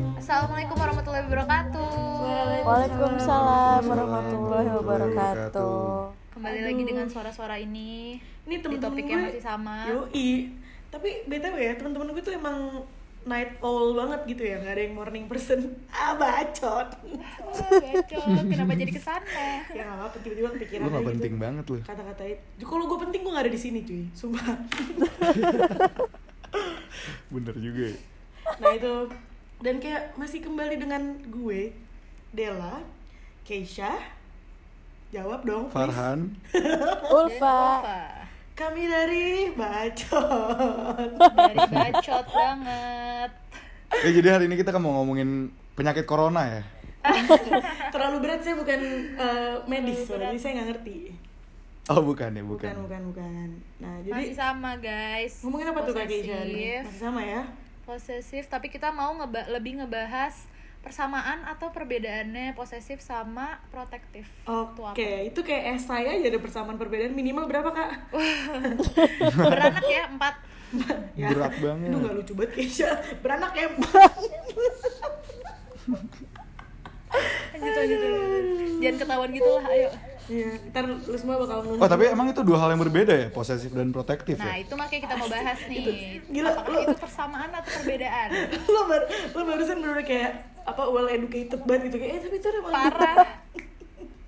Assalamualaikum warahmatullahi wabarakatuh. Waalaikumsalam warahmatullahi wabarakatuh. Kembali lagi dengan suara-suara ini. Ini Di temen-temen topik gue yang masih sama. Yoi Tapi btw ya teman-teman gue tuh emang night owl banget gitu ya nggak ada yang morning person ah bacot Oh, bacot. Kenapa jadi ke sana? ya nggak apa tiba-tiba kepikiran Lu gak aja penting gitu. banget lu kata-kata itu kalau gue penting gue nggak ada di sini cuy sumpah Bener juga ya nah itu dan kayak masih kembali dengan gue Della Keisha jawab dong please. Farhan Ulfa. Kami dari bacot Dari bacot banget. Eh jadi hari ini kita kan mau ngomongin penyakit corona ya terlalu berat saya bukan eh, medis jadi saya nggak ngerti Oh bukan ya bukan bukan, bukan bukan nah Masih jadi sama guys. ngomongin apa tuh kak Keisha? Posesif. masih sama ya Posesif, tapi kita mau ngeba lebih ngebahas persamaan atau perbedaannya posesif sama protektif. Itu Oke, apa? itu kayak esai aja ada persamaan perbedaan minimal berapa kak? Beranak ya, empat. Berat banget. Aduh gak lucu banget Keisha Beranak ya Lanjut, lanjut, lanjut. Jangan ketahuan gitu lah, ayo. Iya, ntar lu semua bakal nge- Oh tapi emang itu dua hal yang berbeda ya Posesif dan protektif Nah, ya itu makanya kita mau bahas nih. Gila, Apakah lu- itu persamaan atau perbedaan? lo, bar lo barusan bener kayak apa well educated banget gitu kayak eh tapi itu emang Parah.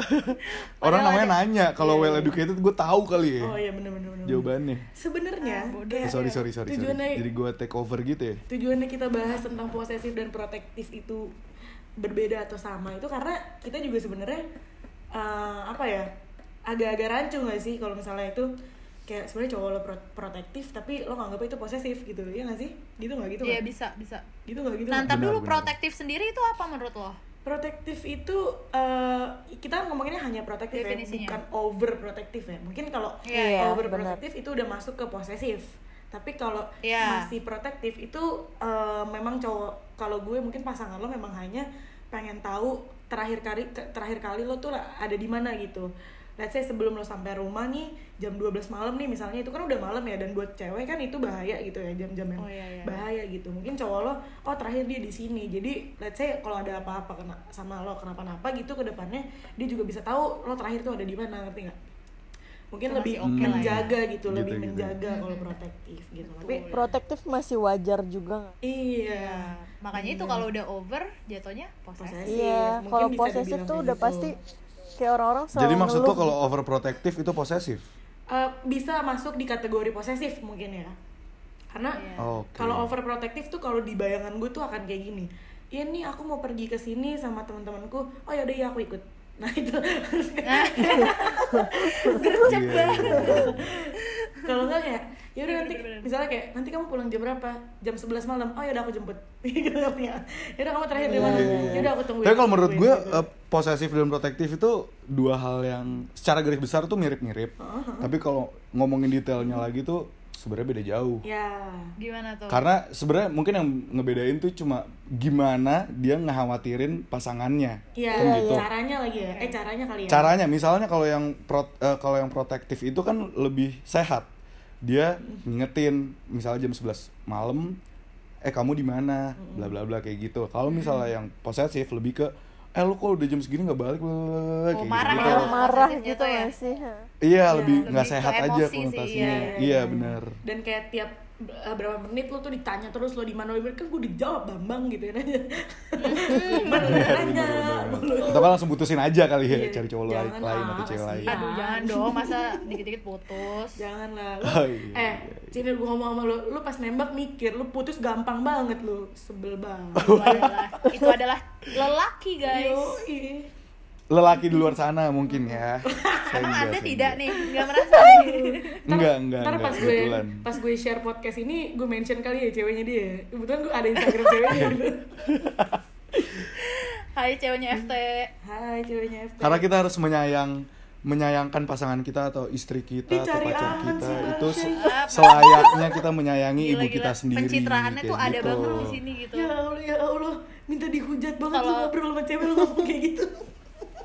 Orang namanya ada- nanya Kalau well educated gue tahu kali ya Oh iya bener bener bener Jawabannya Sebenarnya Ah. Eh, kayak sorry sorry sorry, sorry. tujuannya Jadi gue take over gitu ya tujuannya kita bahas tentang posesif dan protektif itu berbeda atau sama itu karena kita juga sebenarnya eh, apa ya agak-agak rancu nggak sih kalau misalnya itu kayak sebenarnya cowok lo pro- protektif tapi lo nganggap itu posesif gitu ya nggak sih gitu nggak gitu Iya, nggak? bisa, bisa. gitu nggak gitu Nah, nggak? ntar Benar, dulu benar. protektif sendiri itu apa menurut lo? protektif itu eh, kita ngomonginnya hanya protektif ya bukan overprotektif ya mungkin kalau Iya, iya, overprotektif itu udah masuk ke posesif tapi kalau Iya. masih protektif itu eh, memang cowok kalau gue mungkin pasangan lo memang hanya pengen tahu terakhir kali terakhir kali lo tuh ada di mana gitu. Let's say sebelum lo sampai rumah nih jam 12 malam nih misalnya itu kan udah malam ya dan buat cewek kan itu bahaya gitu ya jam-jam yang Oh, iya, iya. bahaya gitu. Mungkin cowok lo oh terakhir dia di sini. Jadi let's say kalau ada apa-apa kena sama lo kenapa-napa gitu ke depannya dia juga bisa tahu lo terakhir tuh ada di mana ngerti nggak mungkin lebih masih oke lah ya. menjaga gitu, Gitu, lebih gitu. menjaga kalau protektif gitu tapi Protektif masih wajar juga nggak? iya Makanya itu kalau udah over jatuhnya posesif. Iya, mungkin kalau bisa posesif tuh kayak udah gitu. pasti kayak orang-orang selalu Jadi maksud tuh kalau overprotective itu posesif Eh, bisa masuk di kategori posesif mungkin ya karena Iya. Oke kalau overprotective tuh kalau di bayangan gue tuh akan kayak gini iya nih aku mau pergi ke sini sama teman-temanku oh yaudah ya aku ikut nah itu Gercep Iya, banget. iya. kalau enggak kayak ya udah Iya, nanti misalnya kayak nanti kamu pulang jam berapa jam 11 malam oh yaudah aku jemput gitu ya yaudah kamu terakhir di mana Iya, iya, iya. yaudah aku tungguin Tapi kalau menurut gue gitu. eh, posesif dan protektif itu dua hal yang secara garis besar tuh mirip-mirip. Tapi kalau ngomongin detailnya lagi tuh sebenarnya beda jauh. ya Gimana tuh? Karena sebenarnya mungkin yang ngebedain tuh cuma gimana dia ngekhawatirin pasangannya. Iya, Kan gitu. caranya lagi ya. Eh caranya kali ya. Caranya misalnya kalau yang pro, eh, kalau yang protektif itu kan lebih sehat. Dia ngingetin misalnya jam 11 malam eh kamu di mana? bla bla bla kayak gitu. Kalau misalnya yang posesif lebih ke eh lu kok udah jam segini nggak balik bla, Oh, kayak marah gitu. ya? Kayak marah Posesifnya gitu ya? sih? Iya, lebih lebih nggak sehat aja sih, konotasinya. iya, Iya, iya. benar. Dan kayak tiap berapa menit lo tuh ditanya terus lo di mana lo kan gue dijawab Bambang gitu ya nanya. Mana nanya? Kita kan langsung putusin aja kali ya, Iya, cari cowok lain, lain atau cewek lain. Aduh, jangan dong, masa dikit-dikit putus. Jangan lah. Oh, iya, eh, iya, sini gue ngomong sama lo, lo pas nembak mikir, lo putus gampang banget lo, sebel banget. Itu adalah, itu adalah lelaki guys. Yoi. Lelaki di luar sana mungkin ya. Saya Emang saya tidak nih, nggak merasa nih. Enggak, enggak, ntar pas gue pas gue share podcast ini gue mention kali ya ceweknya dia kebetulan gue ada instagram ceweknya gitu. Hai ceweknya FT. hai ceweknya FT Karena kita harus menyayang menyayangkan pasangan kita atau istri kita atau Dicari pacar aman kita sih, itu se- Apa? selayaknya kita menyayangi ibu Gila-gila. kita sendiri. Pencitraannya tuh kayak ada gitu. banget di sini gitu. ya allah ya allah minta dihujat banget Kalau- lu ngobrol sama cewek lu kayak gitu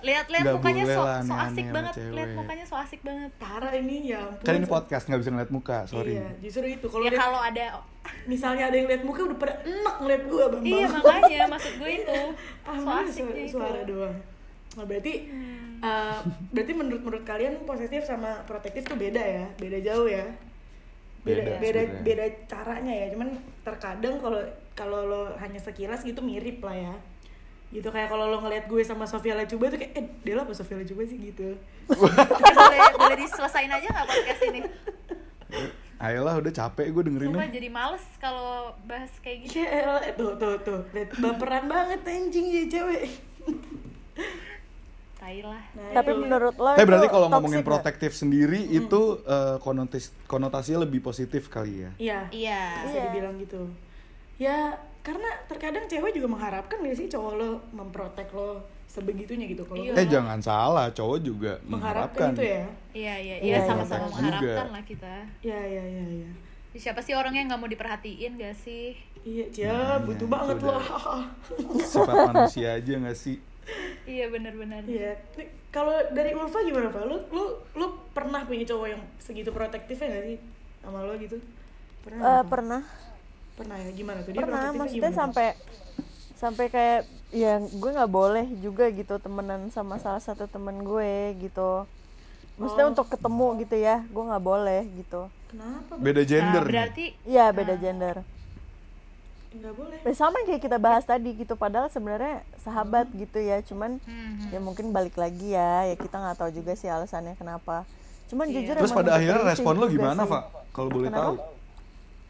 lihat-lihat mukanya so, so asik banget lihat mukanya so asik banget. Parah ini ya ampun. kan ini podcast nggak bisa ngeliat muka sorry. Iya, justru itu. Kalau ya liat- kalau ada misalnya ada yang lihat muka udah pada enak ngeliat gue bang iya makanya maksud gue itu. Ah, so asiknya suara, itu. suara doang. Nah, berarti eh, berarti menurut menurut kalian posesif sama protektif tuh beda ya? Beda jauh ya? Beda Beda beda, beda caranya ya? Cuman terkadang kalau kalau lo hanya sekilas gitu mirip lah ya gitu kayak kalau lo ngeliat gue sama Sofia Lacuba tuh kayak eh Dela apa Sofia Lacuba sih? Gitu. Boleh boleh diselesain aja nggak podcast ini? Ayolah udah capek gue Sumpah dengerinnya jadi males kalau bahas kayak gitu. Ya elah, tuh tuh tuh. Baperan banget anjing ya cewek. Tai lah. Nah, Tapi menurut lo tapi itu berarti kalau ngomongin protektif sendiri itu eh, konotis konotasinya lebih positif kali ya? Iya. Iya. Bisa dibilang gitu. Ya karena terkadang cewek juga mengharapkan gak sih cowok lo memprotek lo sebegitunya gitu kalau Iya. eh jangan salah cowok juga mengharapkan mengharapkan itu ya iya iya Iya, iya sama-sama juga. mengharapkan lah kita ya ya ya ya siapa sih orang yang nggak mau diperhatiin gak sih iya cia Makanya, butuh itu banget lo udah. sifat manusia aja nggak sih iya benar-benar Iya, Nih, kalau dari Ulfa gimana Pak? Lu, lu, lu pernah punya cowok yang segitu protektifnya gak sih sama lo gitu? Pernah? Eh, Pak? pernah pernah ya? Gimana tuh? Dia pernah maksudnya gimana? sampai sampai kayak ya gue nggak boleh juga gitu temenan sama salah satu temen gue gitu maksudnya Oh. untuk ketemu gitu ya gue nggak boleh gitu Kenapa? beda gender nah, berarti Iya beda gender Nggak boleh. Eh, sama kayak kita bahas tadi gitu padahal sebenarnya sahabat gitu ya cuman hmm, ya mungkin balik lagi ya ya kita nggak tahu juga sih alasannya kenapa cuman Iya. jujur terus pada akhirnya respon lu juga gimana. Pak kalau boleh Kenapa? tahu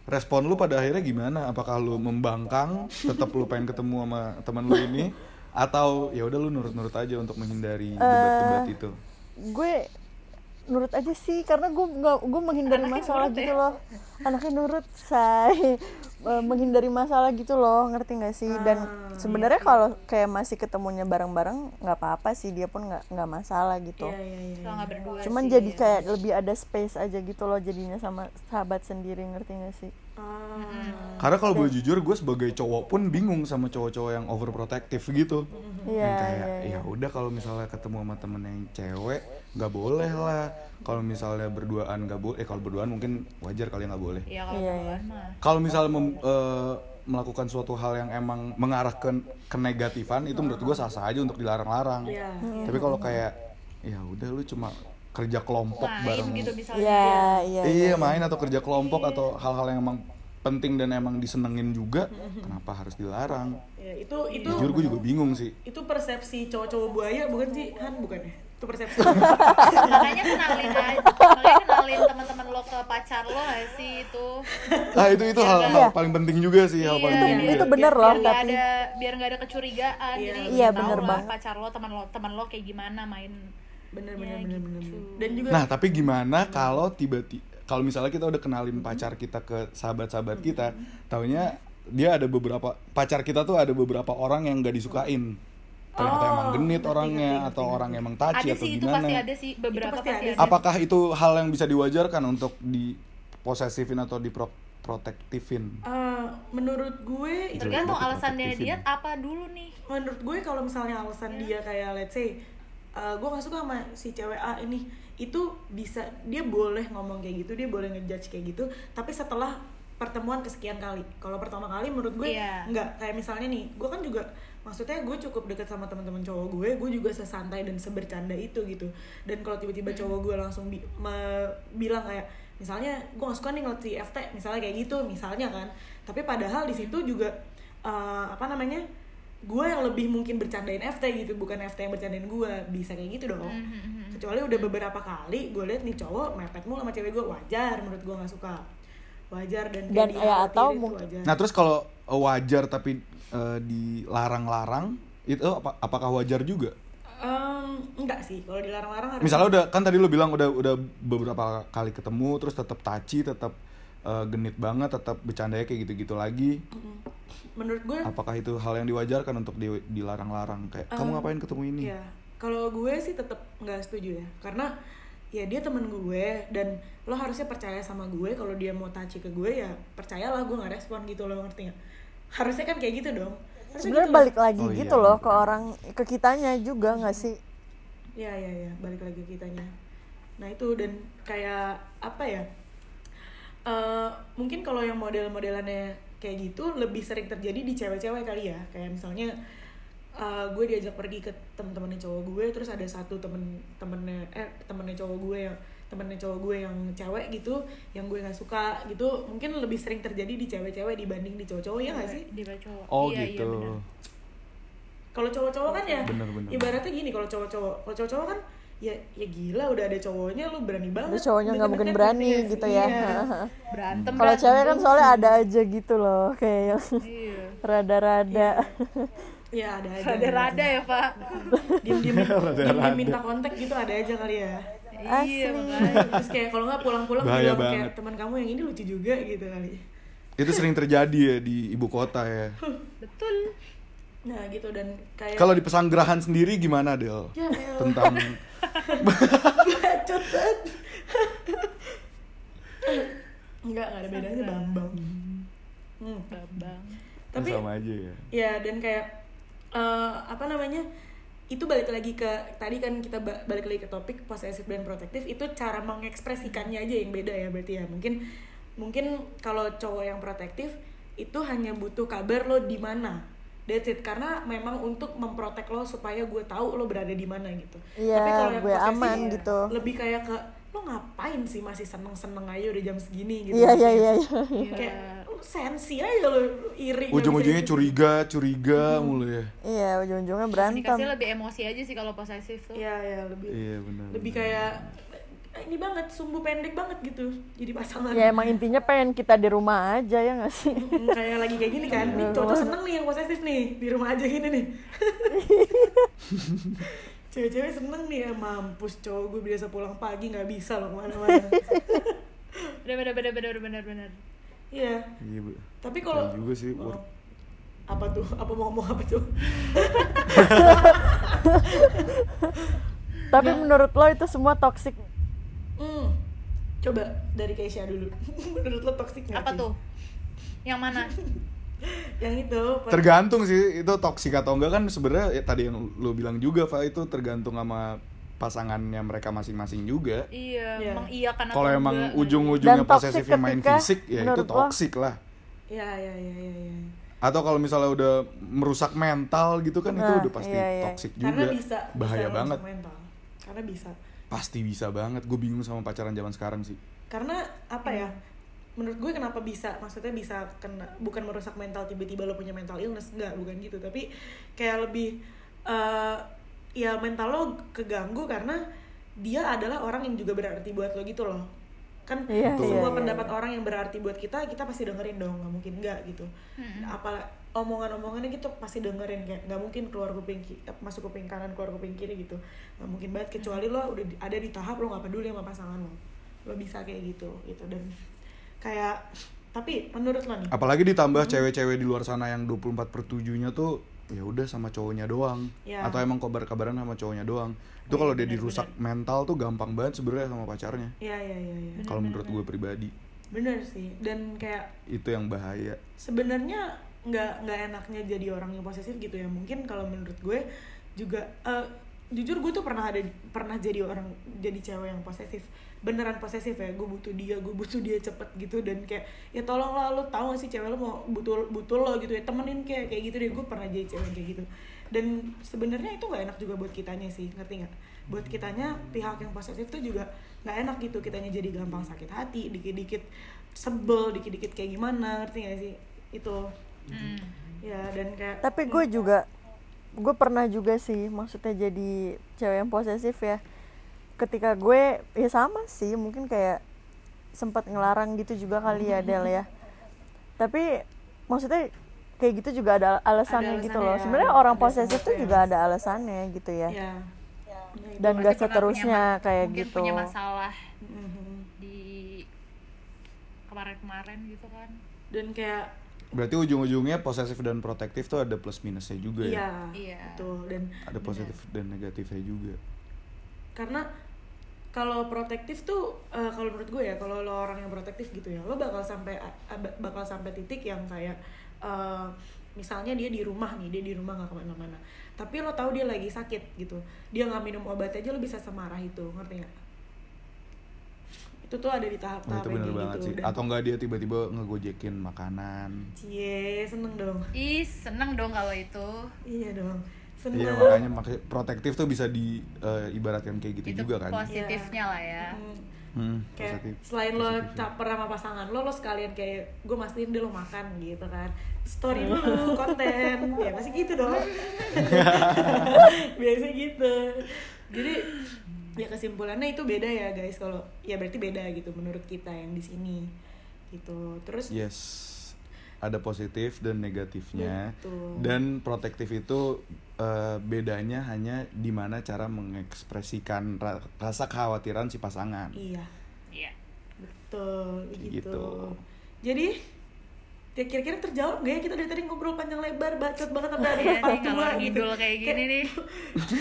respon lu pada akhirnya gimana? Apakah lu membangkang tetap lu pengen ketemu sama teman lu ini? Atau ya udah lu nurut-nurut aja untuk menghindari debat-debat Eh, itu? gue nurut aja sih karena gue nggak gue menghindari Anaknya masalah gitu ya? loh. Anaknya nurut say Eh, menghindari masalah gitu loh ngerti nggak sih dan Ah, sebenarnya kalau kayak masih ketemunya bareng-bareng nggak apa-apa sih dia pun nggak nggak masalah gitu Iya, iya, iya. berdua cuman sih, jadi ya. kayak lebih ada space aja gitu loh jadinya sama sahabat sendiri ngerti nggak sih Ah, karena kalau boleh jujur gue sebagai cowok pun bingung sama cowok-cowok yang overprotective gitu. Iya yang kayak iya iya. Ya udah kalau misalnya ketemu sama temen yang cewek nggak boleh lah. Kalau misalnya berduaan nggak boleh eh kalau berduaan mungkin wajar kali nggak boleh. Iya kalau Iya, berduaan mah. Kalau misalnya mem- eh, melakukan suatu hal yang emang mengarah ke kenegatifan itu menurut gue sah sah aja untuk dilarang-larang. Iya. tapi kalau kayak ya udah lu cuma kerja kelompok main bareng. gitu misalnya. Iya iya iya main atau kerja kelompok atau hal-hal yang emang penting dan emang disenengin juga kenapa harus dilarang? Ya, itu itu jujur gue juga bingung sih. itu persepsi cowok-cowok buaya bukan sih? Han bukan ya? Itu persepsi. Makanya kenalin aja makanya kenalin teman-teman lo ke pacar lo gak sih itu. Ah itu itu hal, hal Iya. paling penting juga sih hal Iya, paling itu penting itu juga. bener biar loh nggak tapi ada biar nggak ada kecurigaan Iya. jadi Iya, tahu bener lah banget. pacar lo teman lo teman lo kayak gimana main bener Ya, bener bener bener gitu. dan juga Nah, tapi gimana kalau tiba-tiba kalau misalnya kita udah kenalin pacar kita ke sahabat-sahabat kita, taunya dia ada beberapa pacar kita tuh ada beberapa orang yang gak disukain. Ternyata Oh, emang genit ngerti, orangnya ngerti, atau ngerti, orang ngerti. emang taci ada atau sih itu gimana. pasti ada sih beberapa pasti pasti, ada. Apakah itu hal yang bisa diwajarkan untuk diposesifin atau diprotektifin? eh, menurut gue itu tergantung alasannya protektifin. dia apa dulu nih menurut gue kalau misalnya alasan dia kayak let's say uh, gue gak suka sama si cewek A ini. Itu bisa dia boleh ngomong kayak gitu dia boleh ngejudge kayak gitu tapi setelah pertemuan kesekian kali. Kalau pertama kali menurut gue Iya. nggak. Kayak misalnya nih gue kan juga maksudnya gue cukup deket sama teman-teman cowok gue gue juga sesantai dan sebercanda itu gitu. Dan kalau tiba-tiba cowok gue langsung bi- me- bilang kayak misalnya gue gak suka nih ngeliat si FT misalnya kayak gitu misalnya kan. Tapi padahal di situ juga uh, apa namanya gue yang lebih mungkin bercandain FT gitu bukan FT yang bercandain gue bisa kayak gitu dong. Kecuali udah beberapa kali gue liat nih cowok mepet mulu sama cewek gue wajar menurut gue nggak suka. Wajar dan Dan, ya, atau itu mungkin- wajar. Nah, terus kalau eh, wajar tapi eh, dilarang-larang itu apa, apakah wajar juga? Em, enggak sih. Kalau dilarang-larang harus Misalnya udah kan tadi lu bilang udah udah beberapa kali ketemu terus tetap taci, tetap eh, genit banget, tetap bercandanya kayak gitu-gitu lagi. menurut gue Apakah itu hal yang diwajarkan untuk di- dilarang-larang? Kayak kamu ngapain ketemu ini? ya kalau gue sih tetap nggak setuju ya. Karena ya dia temen gue dan lo harusnya percaya sama gue. Kalau dia mau touchy ke gue ya percayalah gue nggak respon gitu lo ngerti nggak? Harusnya kan kayak gitu dong. Sebenarnya gitu balik lagi Oh, iya, gitu loh bener. ke orang ke kitanya juga nggak sih? Ya ya ya balik lagi ke kitanya. Nah itu dan kayak apa ya Eh, mungkin kalau yang model-modelannya kayak gitu lebih sering terjadi di cewek-cewek kali ya. Kayak misalnya eh, gue diajak pergi ke temen-temennya cowok gue terus ada satu temen temennya eh temennya cowok gue yang temennya cowok gue yang cewek gitu yang gue nggak suka gitu mungkin lebih sering terjadi di cewek-cewek dibanding di cowok-cowok ya nggak sih? Di cowok oh iya, gitu. iya, kalau cowok-cowok kan ya Bener, bener. ibaratnya gini kalau cowok-cowok kalau cowok-cowok kan ya ya gila udah ada cowoknya lu berani banget Terus cowoknya nggak mungkin berani nggak gitu ya. Iya. berantem kalau cewek kan soalnya ada aja gitu loh kayak yang iya. rada-rada. Ya ada aja. Rada-rada ya pak. Diem diem diem minta kontak gitu ada aja kali ya. Iya makanya. terus kayak kalau nggak pulang-pulang Bahaya bilang kayak teman kamu yang ini lucu juga gitu kali. Itu sering terjadi ya di ibu kota ya. Betul. Nah gitu dan kayak kalau di pesanggerahan sendiri gimana Del? Ya tentang bacot banget Enggak, enggak ada bedanya Bambang. Hmm. babang Tapi sama aja ya ya dan kayak eh, apa namanya? Itu balik lagi ke tadi kan kita ba- balik lagi ke topik posesif dan protektif itu cara mengekspresikannya aja yang beda ya berarti ya. Mungkin mungkin kalau cowok yang protektif itu hanya butuh kabar lo di mana. That's it karena memang untuk memprotek lo supaya gue tahu lo berada di mana gitu. Iya, Tapi kalau yang gue posesif aman gitu. Lebih kayak ke lo ngapain sih masih seneng-seneng aja udah jam segini gitu. iya iya iya iya Kayak sensi aja lo iri. ujung-ujungnya curiga curiga mulu ya iya ujung-ujungnya berantem komunikasi lebih emosi aja sih kalau posesif tuh Iya ya lebih iya benar lebih kayak ini banget sumbu pendek banget gitu jadi pasangan. Ya emang intinya pengen kita di rumah aja ya nggak sih? Hmm, kayak lagi kayak gini kan. Nih cowok seneng nih yang posesif nih di rumah aja gini nih. Cewek-cewek seneng nih ya mampus cowok gue biasa pulang pagi nggak bisa loh ke mana-mana. Bener bener bener bener bener bener. Iya. Iya bu. Tapi kalau juga sih, Oh. work. apa tuh? Apa mau ngomong apa tuh? Tapi menurut lo itu semua toxic hmm. coba dari Keisha dulu. Menurut lo toxic nggak apa tuh? Yang mana? Yang itu. Per- tergantung sih itu toksik atau enggak. Kan sebenarnya ya, tadi yang lu bilang juga Pak itu tergantung sama pasangannya mereka masing-masing juga. Iya Iya. emang iya kan kalau emang ujung-ujungnya posesifnya main fisik ya itu lo- toksik lah. Ya ya ya ya, ya. atau kalau misalnya udah merusak mental gitu kan itu Nah, udah pasti iya, iya. toksik karena juga. bisa bahaya bisa banget. mental. Karena bisa pasti bisa banget. Gue bingung sama pacaran zaman sekarang sih. Karena apa ya? Menurut gue kenapa bisa maksudnya bisa kena bukan merusak mental tiba-tiba lo punya mental illness enggak bukan gitu. Tapi kayak lebih eh ya mental lo keganggu karena dia adalah orang yang juga berarti buat lo gitu loh. Kan Iya, semua iya, iya, pendapat orang yang berarti buat kita kita pasti dengerin dong nggak mungkin enggak gitu. Apa omongan-omongannya gitu pasti dengerin kayak nggak mungkin keluar kuping eh, masuk kuping kanan keluar kuping kiri gitu. Nggak mungkin banget kecuali lo udah ada di tahap lo nggak peduli sama pasangan lo. Lo bisa kayak gitu gitu. Dan kayak tapi menurut lo nih. Apalagi ditambah cewek-cewek di luar sana yang 24 per 7 nya tuh ya udah sama cowoknya doang. Ya. atau emang kabar-kabaran sama cowoknya doang. Itu Iya, kalau dia dirusak mental tuh gampang banget sebenarnya sama pacarnya. Ya ya ya ya kalau menurut gue pribadi. Bener sih. Dan kayak itu yang bahaya. sebenarnya nggak nggak enaknya jadi orang yang posesif gitu ya. Mungkin kalau menurut gue juga eh, jujur gue tuh pernah ada pernah jadi orang jadi cewek yang posesif. Beneran posesif ya gue butuh dia gue butuh dia cepet gitu. Dan kayak ya tolonglah lo tahu gak sih cewek lo mau butuh butuh lo gitu ya. Temenin kayak kayak gitu deh. Gue pernah jadi cewek kayak gitu. Dan sebenarnya itu nggak enak juga buat kitanya sih. Ngerti nggak? Buat kitanya pihak yang posesif tuh juga nggak enak gitu. Kitanya jadi gampang sakit hati dikit-dikit sebel dikit-dikit kayak gimana. Ngerti gak sih? Itu Hmm. ya dan kayak tapi gue juga gue pernah juga sih maksudnya jadi cewek yang posesif ya. Ketika gue ya sama sih mungkin kayak sempat ngelarang gitu juga kali ya Del ya. Tapi maksudnya kayak gitu juga ada alasannya Ada gitu alasannya loh ya, sebenarnya orang ada posesif tuh juga ada alasannya gitu ya. Ya. Dan Pasti gak seterusnya punya kayak mungkin gitu. punya masalah Mhm. di kemarin-kemarin gitu kan. Dan kayak berarti ujung-ujungnya posesif dan protektif tuh ada plus minusnya juga iya ya? Iya. betul. Dan ada positif dan negatifnya juga. Karena kalau protektif tuh eh, kalau menurut gue ya kalau lo orang yang protektif gitu ya lo bakal sampai bakal sampai titik yang kayak eh, misalnya dia di rumah nih dia di rumah nggak ke mana-mana. Tapi lo tahu dia lagi sakit gitu. Dia nggak minum obat aja lo bisa semarah itu ngerti nggak itu tuh ada di Oh, tahap-tahap itu kayak bener banget gitu sih. Dan- Atau enggak dia tiba-tiba ngegojekin makanan. cie seneng dong ih seneng dong kalau itu iya dong seneng Iya makanya makanya protektif tuh bisa di eh, ibaratkan kayak gitu itu juga kan. positifnya lah ya Hmm. Hmm, kayak positif. selain lo Positif, ya. caper sama pasangan lo lo sekalian kayak gue mastiin dia lo makan gitu kan story dulu konten ya pasti gitu dong biasa gitu jadi ya kesimpulannya itu beda ya guys kalau ya berarti beda gitu menurut kita yang di sini gitu terus Yes. Ada positif dan negatifnya. Betul. Dan protektif itu eh, bedanya hanya di mana cara mengekspresikan ra- rasa kekhawatiran si pasangan. iya iya betul gitu, Gitu. jadi ya kira-kira terjawab gak ya kita dari tadi ngobrol panjang lebar bacot banget sampai ada Iya part kalau dua gitu. ngidul kayak gini nih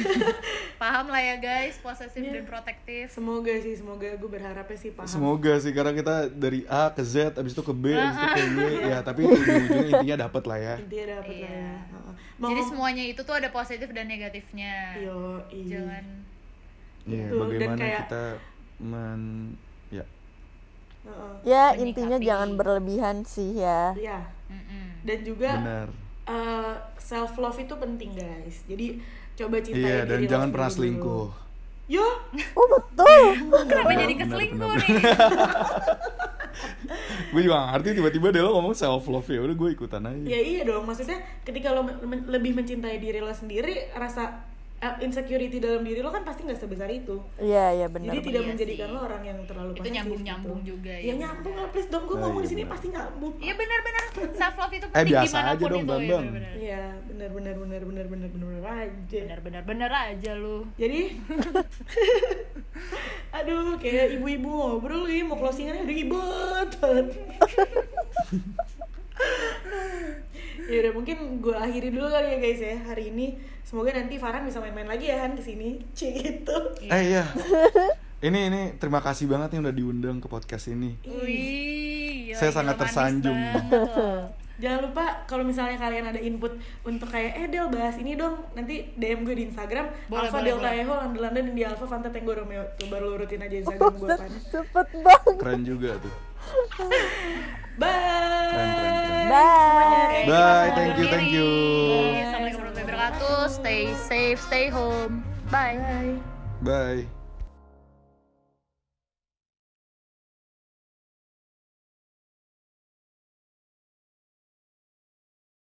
paham lah ya guys posesif Iya. dan protektif Semoga sih, semoga gue berharapnya sih paham. Semoga sih karena kita dari A ke Z, abis itu ke B, abis itu ke Y, ya tapi ujung-ujungnya intinya dapet lah ya. Intinya dapet lah Iya. ya. Heeh. Mau jadi semuanya itu tuh ada positif dan negatifnya Yo, iya. jangan Iya, Betul, dan bagaimana kayak- kita men ya Heeh. ya Menyikapi. intinya jangan berlebihan sih ya Iya. Mm-mm. Dan juga benar. self love itu penting guys. Jadi coba cintai Iya, dan diri lo jangan pernah dulu. selingkuh. Yo, oh betul kenapa jadi keselingkuh nih gue juga ngerti tiba-tiba dia lo ngomong self love ya udah gue ikutan aja. ya iya dong. Maksudnya ketika lo men- lebih mencintai diri lo sendiri, rasa uh, insecurity dalam diri lo kan pasti nggak sebesar itu. iya iya benar Jadi tidak Iya menjadikan sih. lo orang yang terlalu Itu posesif nyambung-nyambung gitu. juga, Ya ya. nyambung lah please dong. Gue Oh, ngomong iya di sini benar. pasti nyambung. Iya benar-benar self love itu Eh, penting biasa di mana pun aja dong, itu Bang, ya, Bang. benar-benar. Iya, benar benar benar benar benar benar benar aja. benar-benar aja lu Jadi aduh kayak ibu-ibu ngobrol nih mau closingannya udah ribet banget. ya udah mungkin gue akhiri dulu kali ya guys ya hari ini. Semoga nanti Farhan bisa main-main lagi ya Han ke sini. Cik gitu. Eh iya. Ini ini terima kasih banget nih udah diundang ke podcast ini. Wih, Saya gila, sangat tersanjung. Jangan lupa kalau misalnya kalian ada input untuk kayak eh Del bahas ini dong nanti DM gue di Instagram Boleh, Alpha boleh, Delta boleh. Echo London London di Alpha Fanta Tango Romeo tuh baru lu rutin aja Instagram gue kan cepet banget Keren juga tuh. bye Keren, keren, keren. bye Bye, thank you, thank you. Assalamualaikum warahmatullahi wabarakatuh. Stay safe, stay home. Bye. bye Bye.